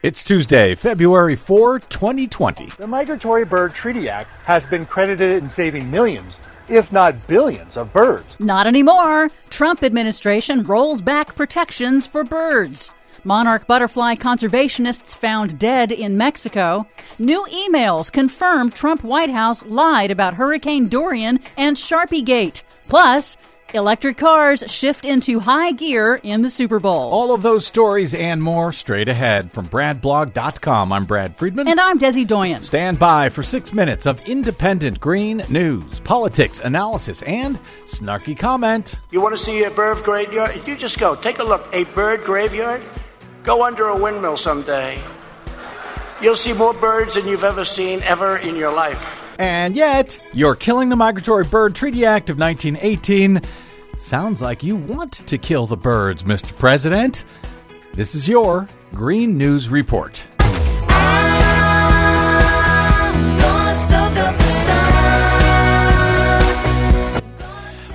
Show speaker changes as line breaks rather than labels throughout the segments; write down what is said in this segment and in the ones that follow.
It's Tuesday, February 4, 2020.
The Migratory Bird Treaty Act has been credited in saving millions, if not billions, of birds.
Not anymore. Trump administration rolls back protections for birds. Monarch butterfly conservationists found dead in Mexico. New emails confirm Trump White House lied about Hurricane Dorian and Sharpie Gate. Plus, Electric cars shift into high gear in the Super Bowl.
All of those stories and more straight ahead from BradBlog.com. I'm Brad Friedman.
And I'm Desi Doyen.
Stand by for six minutes of independent green news, politics, analysis, and snarky comment.
You want to see a bird graveyard? You just go. Take a look. A bird graveyard? Go under a windmill someday. You'll see more birds than you've ever seen ever in your life.
And yet, you're killing the Migratory Bird Treaty Act of 1918. Sounds like you want to kill the birds, Mr. President. This is your Green News Report.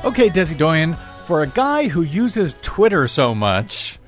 Okay, Desi Doyen, for a guy who uses Twitter so much,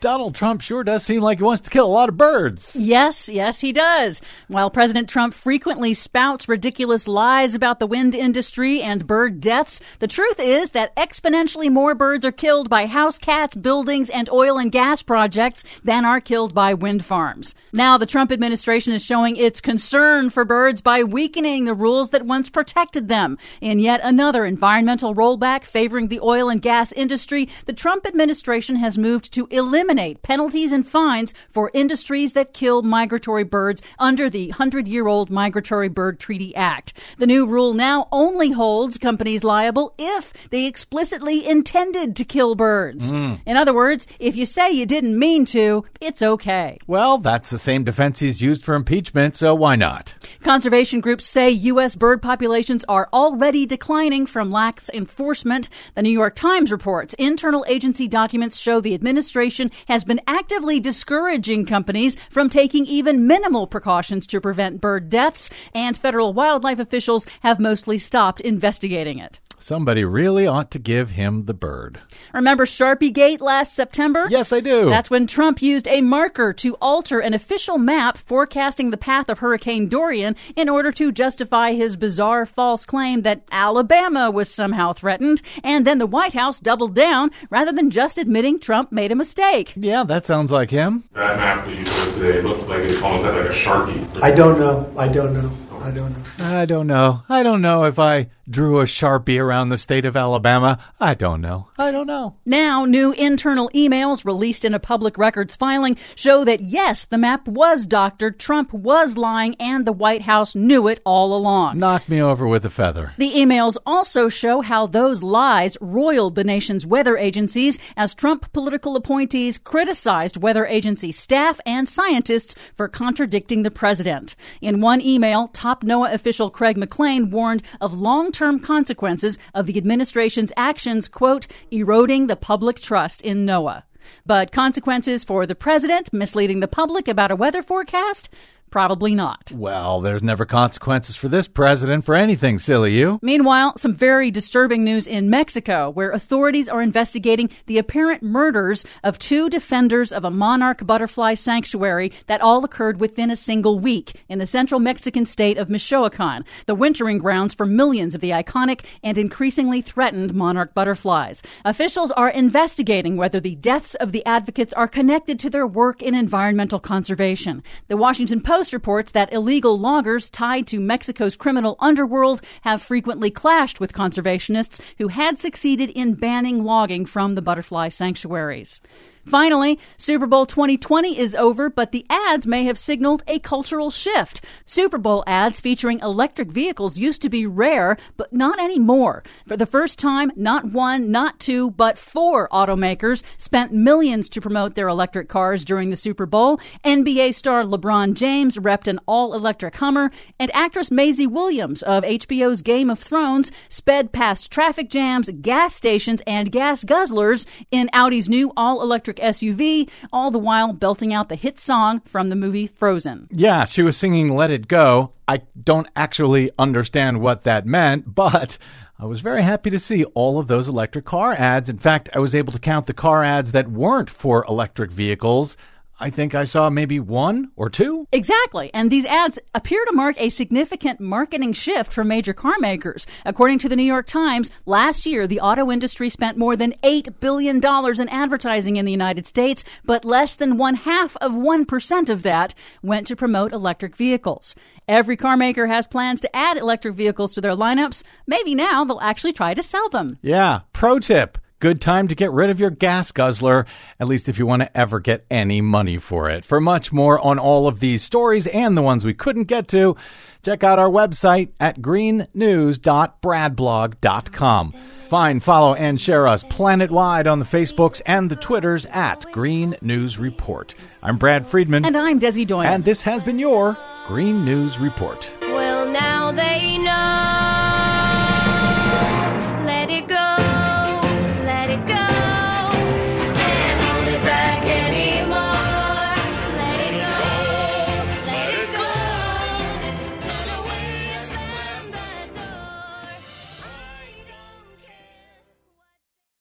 Donald Trump sure does seem like he wants to kill a lot of birds.
Yes, yes, he does. While President Trump frequently spouts ridiculous lies about the wind industry and bird deaths, the truth is that exponentially more birds are killed by house cats, buildings, and oil and gas projects than are killed by wind farms. Now, the Trump administration is showing its concern for birds by weakening the rules that once protected them. In yet another environmental rollback favoring the oil and gas industry, the Trump administration has moved to eliminate eliminate penalties and fines for industries that kill migratory birds under the 100 year old Migratory Bird Treaty Act. The new rule now only holds companies liable if they explicitly intended to kill birds. Mm. In other words, if you say you didn't mean to, it's okay.
Well, that's the same defense he's used for impeachment, so why not?
Conservation groups say U.S. bird populations are already declining from lax enforcement. The New York Times reports internal agency documents show the administration has been actively discouraging companies from taking even minimal precautions to prevent bird deaths, and federal wildlife officials have mostly stopped investigating it.
Somebody really ought to give him the bird.
Remember Sharpie Gate last September?
Yes, I do.
That's when Trump used a marker to alter an official map forecasting the path of Hurricane Dorian in order to justify his bizarre false claim that Alabama was somehow threatened. And then the White House doubled down rather than just admitting Trump made a mistake.
Yeah, that sounds like him.
That map that you showed today looked like it almost had like a Sharpie.
I don't know. I don't know. I don't know.
I don't know. I don't know if I drew a sharpie around the state of Alabama. I don't know. I don't know.
Now, new internal emails released in a public records filing show that yes, the map was doctored, Trump was lying, and the White House knew it all along.
Knock me over with a feather.
The emails also show how those lies roiled the nation's weather agencies as Trump political appointees criticized weather agency staff and scientists for contradicting the president. In one email, top NOAA official Craig McLean warned of long term consequences of the administration's actions, quote, eroding the public trust in NOAA. But consequences for the president misleading the public about a weather forecast? Probably not.
Well, there's never consequences for this president for anything, silly you.
Meanwhile, some very disturbing news in Mexico, where authorities are investigating the apparent murders of two defenders of a monarch butterfly sanctuary that all occurred within a single week in the central Mexican state of Michoacan, the wintering grounds for millions of the iconic and increasingly threatened monarch butterflies. Officials are investigating whether the deaths of the advocates are connected to their work in environmental conservation. The Washington Post Post reports that illegal loggers tied to Mexico's criminal underworld have frequently clashed with conservationists who had succeeded in banning logging from the butterfly sanctuaries. Finally, Super Bowl 2020 is over, but the ads may have signaled a cultural shift. Super Bowl ads featuring electric vehicles used to be rare, but not anymore. For the first time, not one, not two, but four automakers spent millions to promote their electric cars during the Super Bowl. NBA star LeBron James repped an all electric Hummer, and actress Maisie Williams of HBO's Game of Thrones sped past traffic jams, gas stations, and gas guzzlers in Audi's new all electric SUV, all the while belting out the hit song from the movie Frozen.
Yeah, she was singing Let It Go. I don't actually understand what that meant, but I was very happy to see all of those electric car ads. In fact, I was able to count the car ads that weren't for electric vehicles. I think I saw maybe one or two.
Exactly. And these ads appear to mark a significant marketing shift for major car makers. According to the New York Times, last year the auto industry spent more than $8 billion in advertising in the United States, but less than one half of 1% of that went to promote electric vehicles. Every car maker has plans to add electric vehicles to their lineups. Maybe now they'll actually try to sell them.
Yeah. Pro tip. Good time to get rid of your gas guzzler, at least if you want to ever get any money for it. For much more on all of these stories and the ones we couldn't get to, check out our website at greennews.bradblog.com. Find, follow, and share us planet wide on the Facebooks and the Twitters at Green News Report. I'm Brad Friedman.
And I'm Desi Doyen.
And this has been your Green News Report.
Well, now they know.